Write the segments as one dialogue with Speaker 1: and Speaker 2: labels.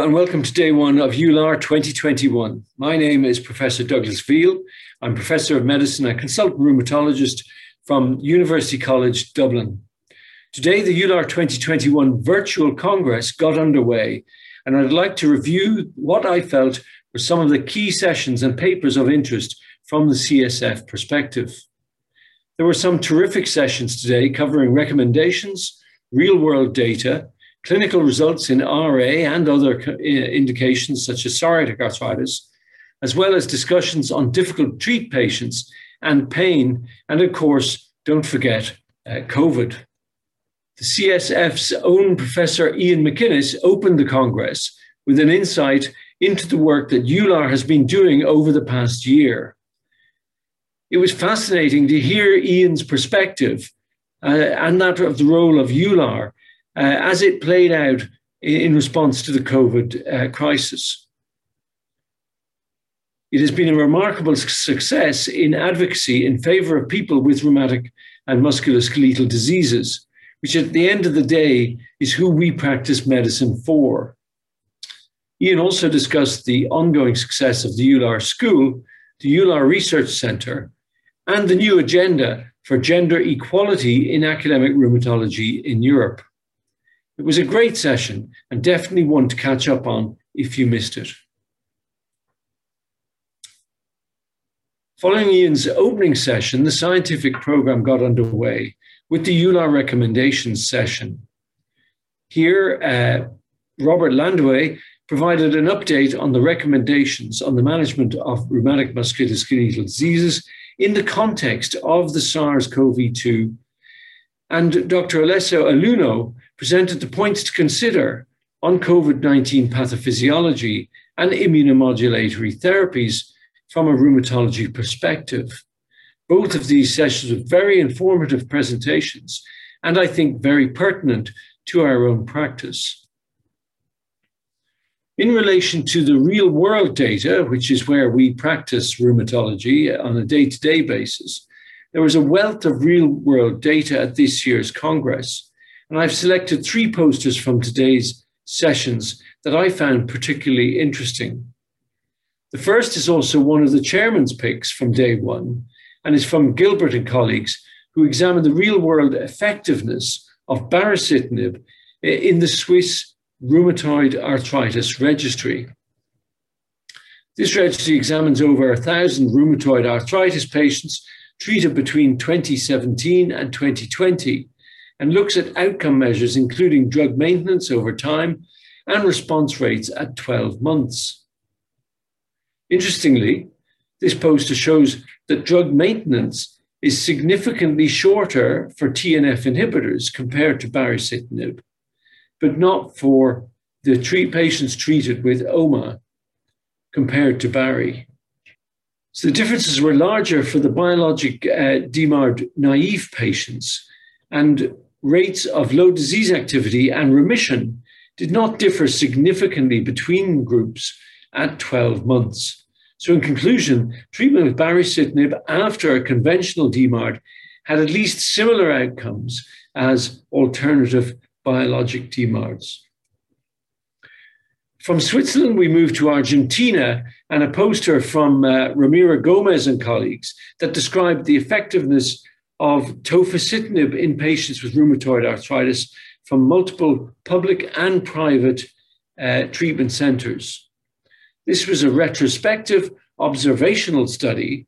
Speaker 1: And welcome to day one of EULAR 2021. My name is Professor Douglas Veale. I'm Professor of Medicine and Consultant Rheumatologist from University College Dublin. Today, the EULAR 2021 Virtual Congress got underway, and I'd like to review what I felt were some of the key sessions and papers of interest from the CSF perspective. There were some terrific sessions today covering recommendations, real world data, clinical results in RA and other indications such as psoriatic arthritis, as well as discussions on difficult to treat patients and pain, and of course, don't forget uh, COVID. The CSF's own Professor Iain McInnes opened the Congress with an insight into the work that EULAR has been doing over the past year. It was fascinating to hear Iain's perspective uh, and that of the role of EULAR as it played out in response to the COVID uh, crisis. It has been a remarkable success in advocacy in favor of people with rheumatic and musculoskeletal diseases, which at the end of the day is who we practice medicine for. Iain also discussed the ongoing success of the EULAR School, the EULAR Research Centre, and the new agenda for gender equality in academic rheumatology in Europe. It was a great session and definitely one to catch up on if you missed it. Following Iain's opening session, the scientific program got underway with the EULAR recommendations session. Here, uh, Robert Landewé provided an update on the recommendations on the management of rheumatic musculoskeletal diseases in the context of the SARS CoV 2. And Dr. Alessio Alunno presented the points to consider on COVID 19 pathophysiology and immunomodulatory therapies from a rheumatology perspective. Both of these sessions were very informative presentations and I think very pertinent to our own practice. In relation to the real world data, which is where we practice rheumatology on a day to day basis, there was a wealth of real world data at this year's Congress and I've selected three posters from today's sessions that I found particularly interesting. The first is also one of the chairman's picks from day one and is from Gilbert and colleagues who examined the real world effectiveness of baricitinib in the Swiss Rheumatoid Arthritis Registry. This registry examines over 1,000 rheumatoid arthritis patients treated between 2017 and 2020 and looks at outcome measures, including drug maintenance over time and response rates at 12 months. Interestingly, this poster shows that drug maintenance is significantly shorter for TNF inhibitors compared to baricitinib, but not for the treat patients treated with OMA compared to Barry. So the differences were larger for the biologic uh, DMARD naive patients, and rates of low disease activity and remission did not differ significantly between groups at 12 months. So, in conclusion, treatment with baricitinib after a conventional DMARD had at least similar outcomes as alternative biologic DMARDs. From Switzerland, we moved to Argentina and a poster from uh, Ramira Gomez and colleagues that described the effectiveness of tofacitinib in patients with rheumatoid arthritis from multiple public and private uh, treatment centers. This was a retrospective observational study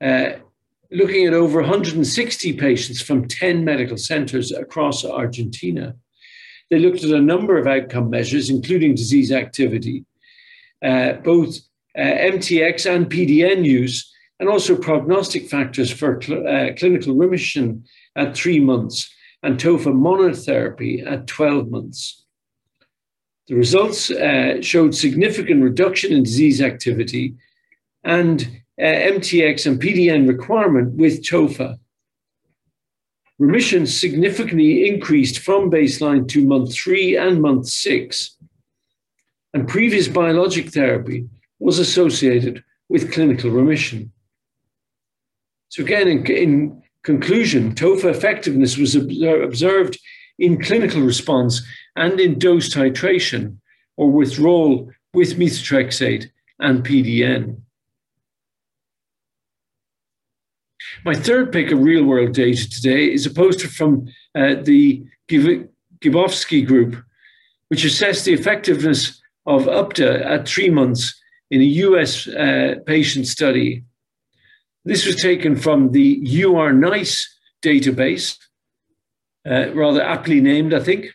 Speaker 1: uh, looking at over 160 patients from 10 medical centers across Argentina. They looked at a number of outcome measures, including disease activity, uh, both uh, MTX and PDN use, and also prognostic factors for cl- uh, clinical remission at three months and TOFA monotherapy at 12 months. The results uh, showed significant reduction in disease activity and uh, MTX and PDN requirement with TOFA. Remission significantly increased from baseline to month three and month six. And previous biologic therapy was associated with clinical remission. So again, in, in conclusion, TOFA effectiveness was observed in clinical response and in dose titration, or withdrawal with methotrexate and PDN. My third pick of real world data today is a poster from uh, the Gibofsky group, which assessed the effectiveness of UPTA at three months in a US uh, patient study. This was taken from the UR-NICE database, uh, rather aptly named, I think.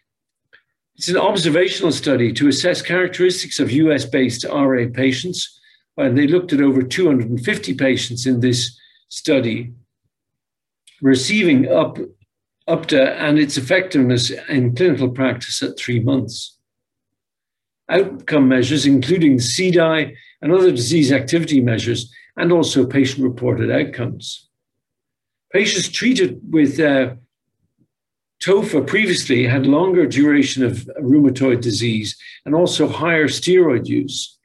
Speaker 1: It's an observational study to assess characteristics of US based RA patients. And they looked at over 250 patients in this study receiving up, UPTA and its effectiveness in clinical practice at three months. Outcome measures, including CDAI and other disease activity measures, and also patient reported outcomes. Patients treated with uh, TOFA previously had longer duration of rheumatoid disease and also higher steroid use.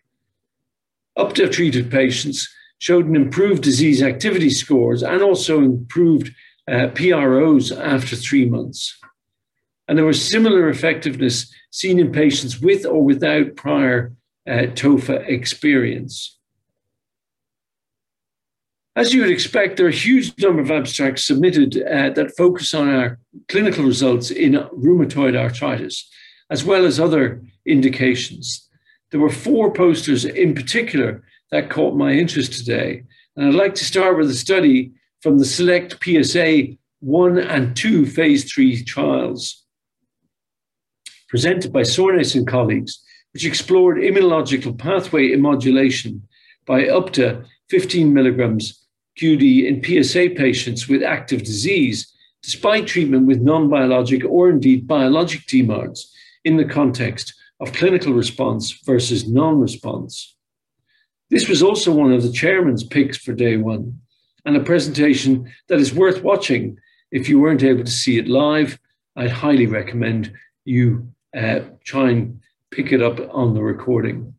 Speaker 1: UPTA treated patients showed an improved disease activity scores and also improved uh, PROs after three months. And there was similar effectiveness seen in patients with or without prior uh, TOFA experience. As you would expect, there are a huge number of abstracts submitted uh, that focus on our clinical results in rheumatoid arthritis, as well as other indications. There were four posters in particular that caught my interest today. And I'd like to start with a study from the select PSA 1 and 2 phase 3 trials presented by Sornasse and colleagues, which explored immunological pathway immodulation by up to 15 milligrams QD in PSA patients with active disease, despite treatment with non biologic or indeed biologic DMARDs in the context of clinical response versus non response. This was also one of the chairman's picks for day one, and a presentation that is worth watching. If you weren't able to see it live, I'd highly recommend you uh, try and pick it up on the recording.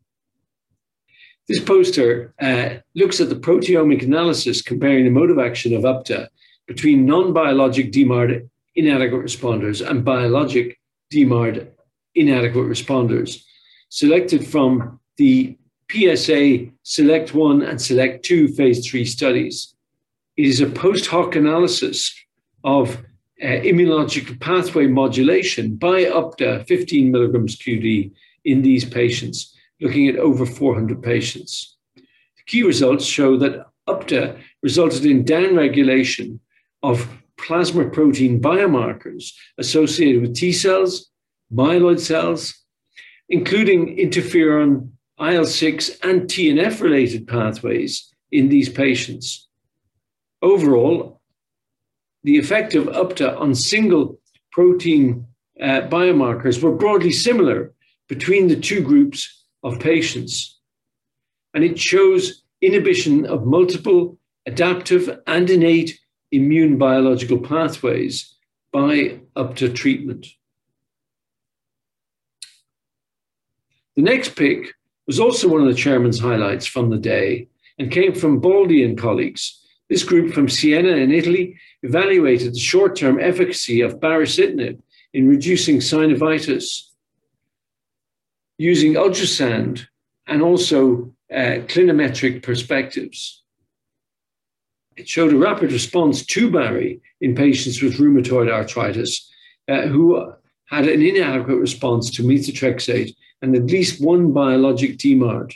Speaker 1: This poster uh, looks at the proteomic analysis comparing the mode of action of UPTA between non biologic DMARD inadequate responders and biologic DMARD inadequate responders, selected from the PSA Select 1 and Select 2 phase 3 studies. It is a post hoc analysis of uh, immunological pathway modulation by UPTA 15 milligrams QD in these patients looking at over 400 patients. The key results show that UPTA resulted in downregulation of plasma protein biomarkers associated with T cells, myeloid cells, including interferon, IL 6, and TNF related pathways in these patients. Overall, the effect of UPTA on single protein uh, biomarkers were broadly similar between the two groups of patients. And it shows inhibition of multiple adaptive and innate immune biological pathways by up to treatment. The next pick was also one of the chairman's highlights from the day and came from Baldi and colleagues. This group from Siena in Italy evaluated the short term efficacy of baricitinib in reducing synovitis using ultrasound and also uh, clinimetric perspectives. It showed a rapid response to Barry in patients with rheumatoid arthritis uh, who had an inadequate response to methotrexate and at least one biologic DMARD.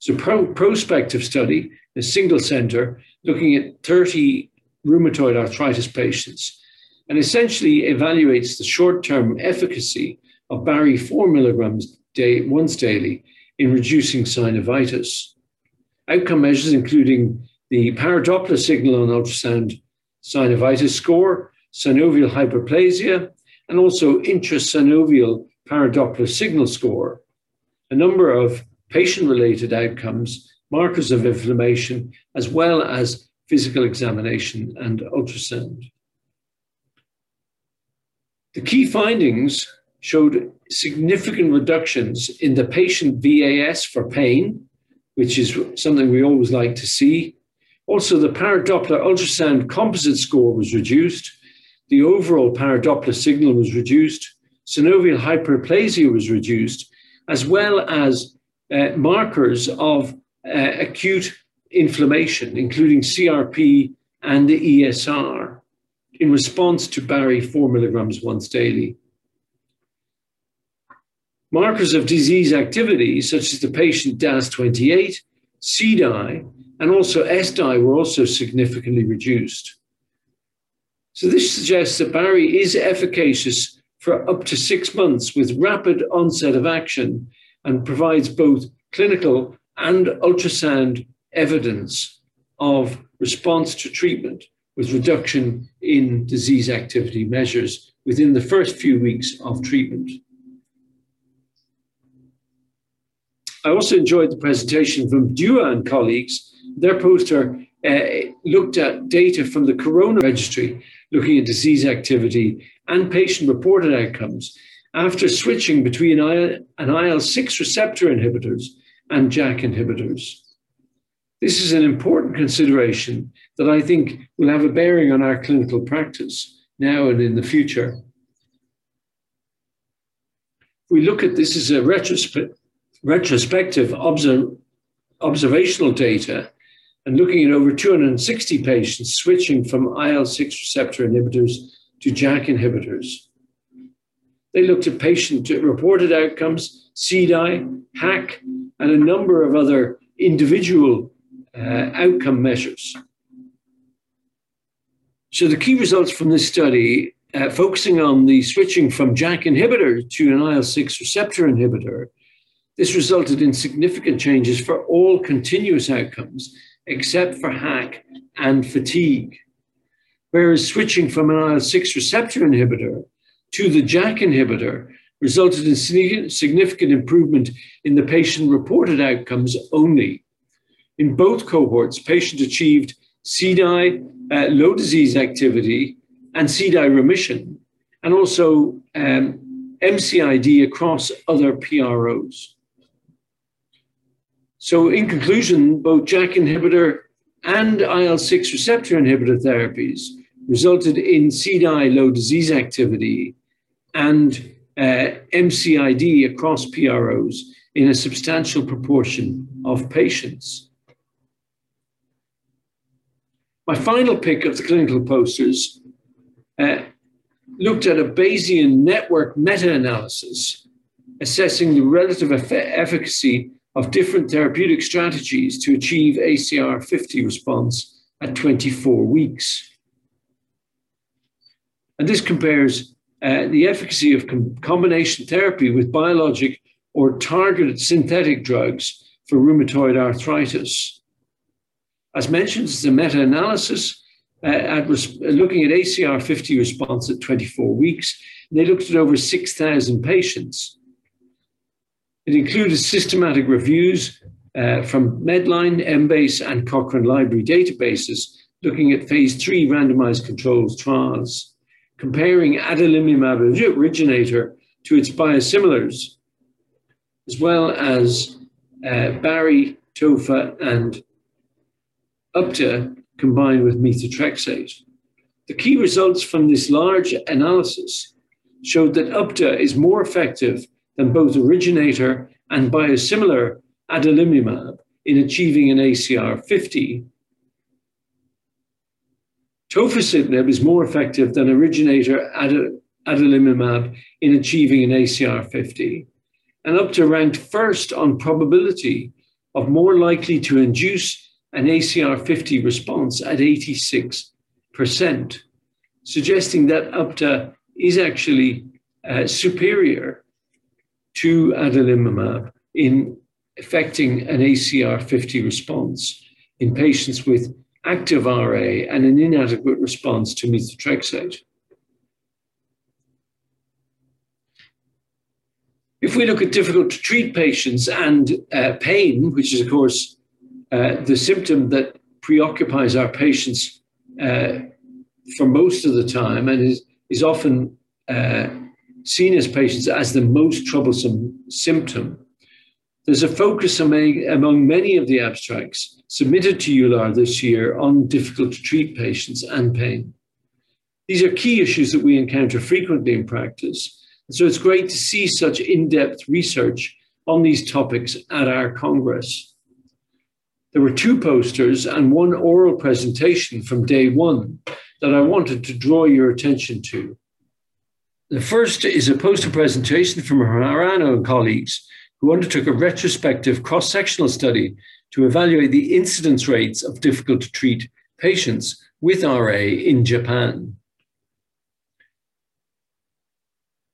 Speaker 1: So, pro- prospective study, a single center, looking at 30 rheumatoid arthritis patients, and essentially evaluates the short term efficacy of Barry 4 milligrams day, once daily in reducing synovitis. Outcome measures including the power Doppler signal on ultrasound synovitis score, synovial hyperplasia, and also intrasynovial power Doppler signal score. A number of patient related outcomes, markers of inflammation, as well as physical examination and ultrasound. The key findings showed significant reductions in the patient VAS for pain, which is something we always like to see. Also, the power Doppler ultrasound composite score was reduced. The overall power Doppler signal was reduced. synovial hyperplasia was reduced, as well as uh, markers of uh, acute inflammation, including CRP and the ESR, in response to Barry 4 milligrams once daily. Markers of disease activity, such as the patient DAS28, CDAI, and also SDAI, were also significantly reduced. So, this suggests that Barry is efficacious for up to six months with rapid onset of action and provides both clinical and ultrasound evidence of response to treatment with reduction in disease activity measures within the first few weeks of treatment. I also enjoyed the presentation from Dua and colleagues. Their poster uh, looked at data from the Corrona Registry, looking at disease activity and patient reported outcomes after switching between an IL 6 receptor inhibitors and JAK inhibitors. This is an important consideration that I think will have a bearing on our clinical practice now and in the future. We look at this as a retrospe- retrospective observ- observational data and looking at over 260 patients switching from IL 6 receptor inhibitors to JAK inhibitors. They looked at patient reported outcomes, CDAI, HAQ, and a number of other individual uh, outcome measures. So the key results from this study, uh, focusing on the switching from JAK inhibitor to an IL-6 receptor inhibitor, this resulted in significant changes for all continuous outcomes except for HAQ and fatigue. Whereas switching from an IL-6 receptor inhibitor to the JAK inhibitor resulted in significant improvement in the patient reported outcomes only. In both cohorts, patients achieved CDI uh, low disease activity and CDI remission, and also um, MCID across other PROs. So, in conclusion, both JAK inhibitor and IL 6 receptor inhibitor therapies resulted in CDAI low disease activity and uh, MCID across PROs in a substantial proportion of patients. My final pick of the clinical posters uh, looked at a Bayesian network meta analysis assessing the relative eff- efficacy of different therapeutic strategies to achieve ACR 50 response at 24 weeks. And this compares uh, the efficacy of com- combination therapy with biologic or targeted synthetic drugs for rheumatoid arthritis. As mentioned, it's a meta analysis uh, at looking at ACR 50 response at 24 weeks. They looked at over 6,000 patients. It included systematic reviews uh, from Medline, Embase, and Cochrane Library databases looking at phase three randomized controlled trials, comparing adalimumab originator to its biosimilars, as well as uh, Barry, Tofa, and UPTA combined with methotrexate. The key results from this large analysis showed that UPTA is more effective than both originator and biosimilar adalimumab in achieving an ACR 50. Tofacitinib is more effective than originator adalimumab in achieving an ACR 50, and UPTA ranked first on probability of more likely to induce an ACR 50 response at 86%, suggesting that UPTA is actually uh, superior to adalimumab in affecting an ACR 50 response in patients with active RA and an inadequate response to methotrexate. If we look at difficult to treat patients and uh, pain, which is, of course, uh, the symptom that preoccupies our patients uh, for most of the time and is, is often uh, seen as patients as the most troublesome symptom. There's a focus among, many of the abstracts submitted to EULAR this year on difficult to treat patients and pain. These are key issues that we encounter frequently in practice, So it's great to see such in depth research on these topics at our Congress. There were two posters and one oral presentation from day one that I wanted to draw your attention to. The first is a poster presentation from Harano and colleagues who undertook a retrospective cross sectional study to evaluate the incidence rates of difficult to treat patients with RA in Japan.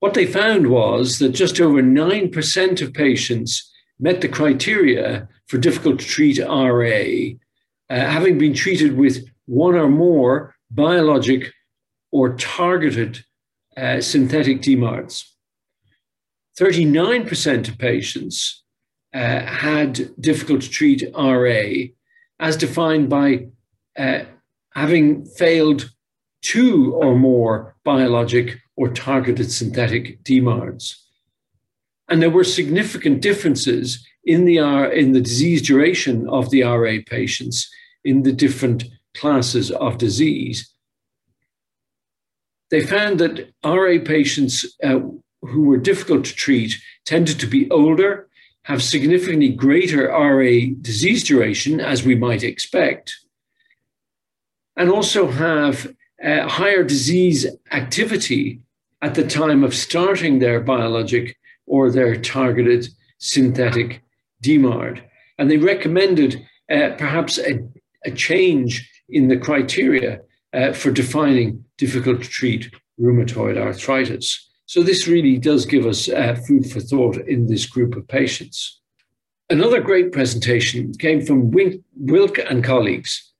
Speaker 1: What they found was that just over 9% of patients met the criteria for difficult to treat RA, uh, having been treated with one or more biologic or targeted uh, synthetic DMARDs. 39% of patients uh, had difficult to treat RA, as defined by uh, having failed two or more biologic or targeted synthetic DMARDs. And there were significant differences in the, in the disease duration of the RA patients in the different classes of disease. They found that RA patients uh, who were difficult to treat tended to be older, have significantly greater RA disease duration, as we might expect, and also have uh, higher disease activity at the time of starting their biologic or their targeted synthetic DMARD. And they recommended uh, perhaps a, a, change in the criteria uh, for defining difficult to treat rheumatoid arthritis. So this really does give us uh, food for thought in this group of patients. Another great presentation came from Wilk and colleagues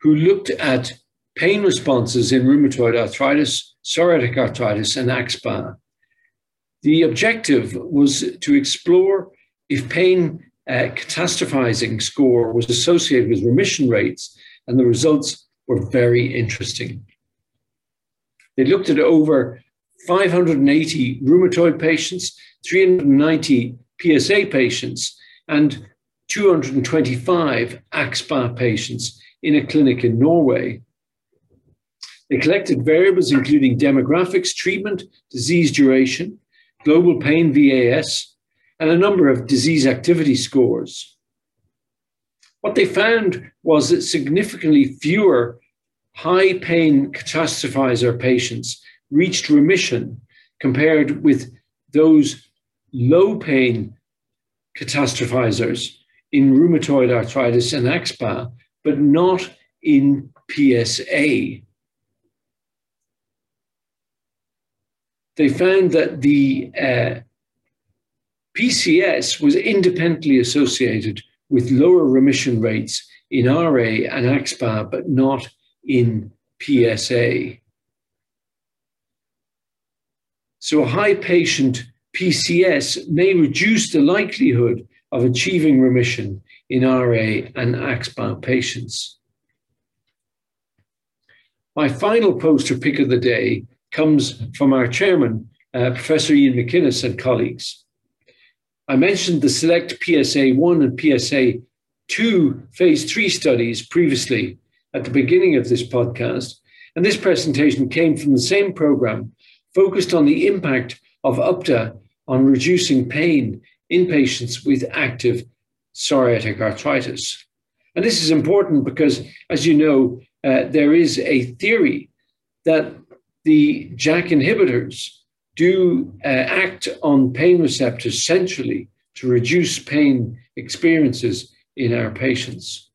Speaker 1: who looked at pain responses in rheumatoid arthritis, psoriatic arthritis, and axSpA. The objective was to explore if pain uh, catastrophizing score was associated with remission rates, and the results were very interesting. They looked at over 580 rheumatoid patients, 390 PSA patients, and 225 axSpA patients in a clinic in Norway. They collected variables including demographics, treatment, disease duration, global pain VAS, and a number of disease activity scores. What they found was that significantly fewer high pain catastrophizer patients reached remission compared with those low pain catastrophizers in rheumatoid arthritis and axSpA, but not in PSA. They found that the uh, PCS was independently associated with lower remission rates in RA and axSpA, but not in PSA. So a high patient PCS may reduce the likelihood of achieving remission in RA and axSpA patients. My final poster pick of the day comes from our chairman, uh, Professor Iain McInnes and colleagues. I mentioned the SELECT PSA 1 and PSA 2 phase 3 studies previously at the beginning of this podcast, and this presentation came from the same program focused on the impact of UPTA on reducing pain in patients with active psoriatic arthritis. And this is important because, as you know, uh, there is a theory that the JAK inhibitors do uh, act on pain receptors centrally to reduce pain experiences in our patients.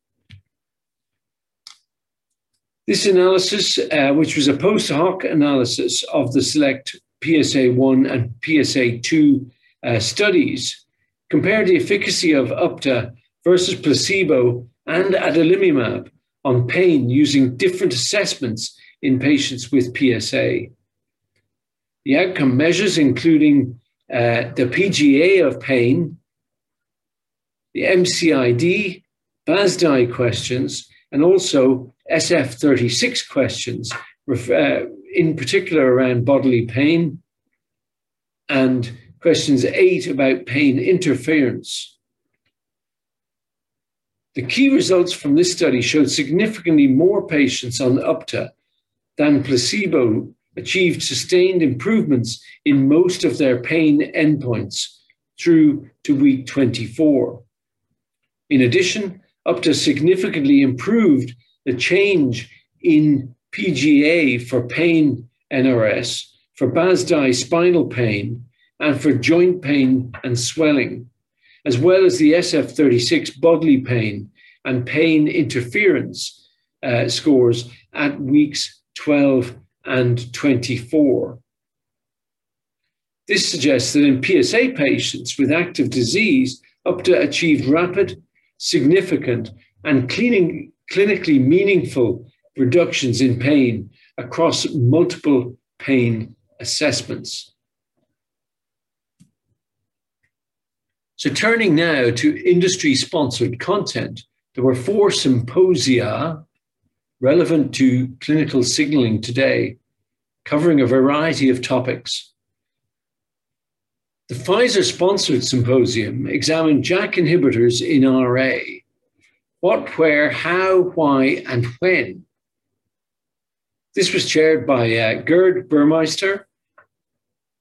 Speaker 1: This analysis, uh, which was a post hoc analysis of the select PSA 1 and PSA 2 uh, studies, compared the efficacy of UPTA versus placebo and adalimumab on pain using different assessments in patients with PSA. The outcome measures, including uh, the PGA of pain, the MCID, BASDAI questions, and also SF36 questions, uh, in particular around bodily pain, and questions eight about pain interference. The key results from this study showed significantly more patients on UPTA than placebo achieved sustained improvements in most of their pain endpoints through to week 24. In addition, UPTA significantly improved the change in PGA for pain NRS, for BASDAI spinal pain, and for joint pain and swelling, as well as the SF36 bodily pain and pain interference uh, scores at weeks 12 and 24. This suggests that in PSA patients with active disease, UPTA achieved rapid, significant, and cleaning, clinically meaningful reductions in pain across multiple pain assessments. So, turning now to industry sponsored content, there were four symposia relevant to clinical signaling today, covering a variety of topics. The Pfizer sponsored symposium examined JAK inhibitors in RA. What, where, how, why, and when. This was chaired by uh, Gerd Burmester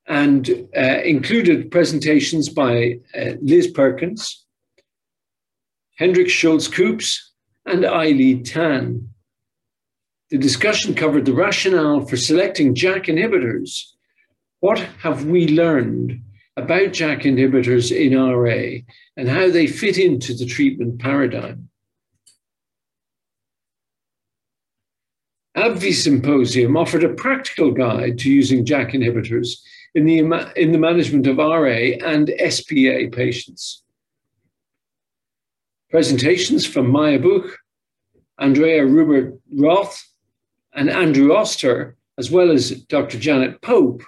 Speaker 1: and uh, included presentations by uh, Liz Perkins, Hendrik Schulze Koops, and Eileen Tan. The discussion covered the rationale for selecting JAK inhibitors. What have we learned about JAK inhibitors in RA and how they fit into the treatment paradigm? AbbVie Symposium offered a practical guide to using JAK inhibitors in the, in the management of RA and SPA patients. Presentations from Maya Buch, Andrea Rubbert Roth, and Andrew Östör, as well as Dr. Janet Pope.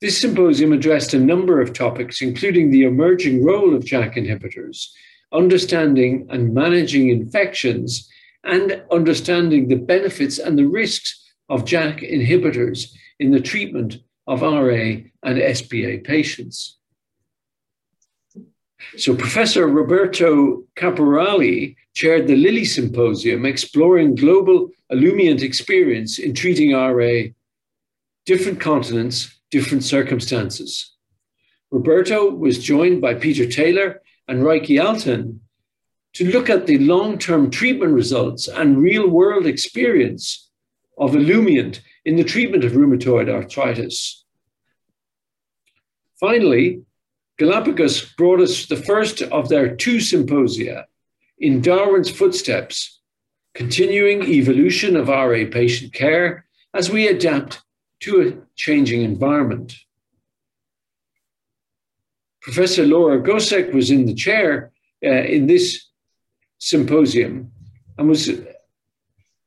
Speaker 1: This symposium addressed a number of topics, including the emerging role of JAK inhibitors, understanding and managing infections, and understanding the benefits and the risks of JAK inhibitors in the treatment of RA and SPA patients. So, Professor Roberto Caporali chaired the Lilly Symposium exploring global Olumiant experience in treating RA, different continents, different circumstances. Roberto was joined by Peter Taylor and Rieke Alten to look at the long term treatment results and real world experience of Olumiant in the treatment of rheumatoid arthritis. Finally, Galapagos brought us the first of their two symposia in Darwin's footsteps, continuing evolution of RA patient care as we adapt to a changing environment. Professor Laura Gossec was in the chair uh, in this symposium and was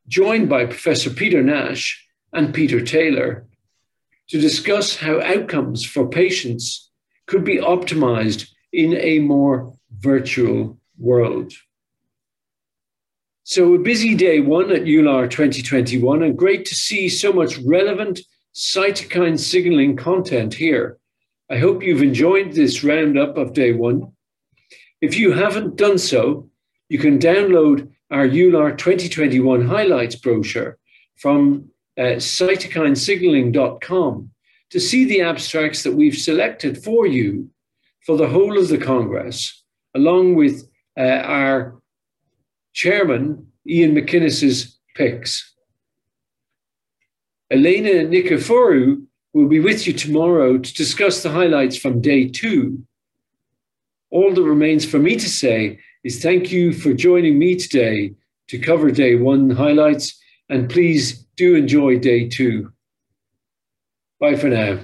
Speaker 1: joined by Professor Peter Nash and Peter Taylor to discuss how outcomes for patients could be optimized in a more virtual world. So, a busy day one at EULAR 2021, and great to see so much relevant cytokine signaling content here. I hope you've enjoyed this roundup of day one. If you haven't done so, you can download our EULAR 2021 highlights brochure from uh, cytokinesignaling.com to see the abstracts that we've selected for you for the whole of the Congress, along with uh, our chairman, Iain McInnes's picks. Elena Nikiphorou will be with you tomorrow to discuss the highlights from day two. All that remains for me to say is thank you for joining me today to cover day one highlights, and please do enjoy day two. Bye for now.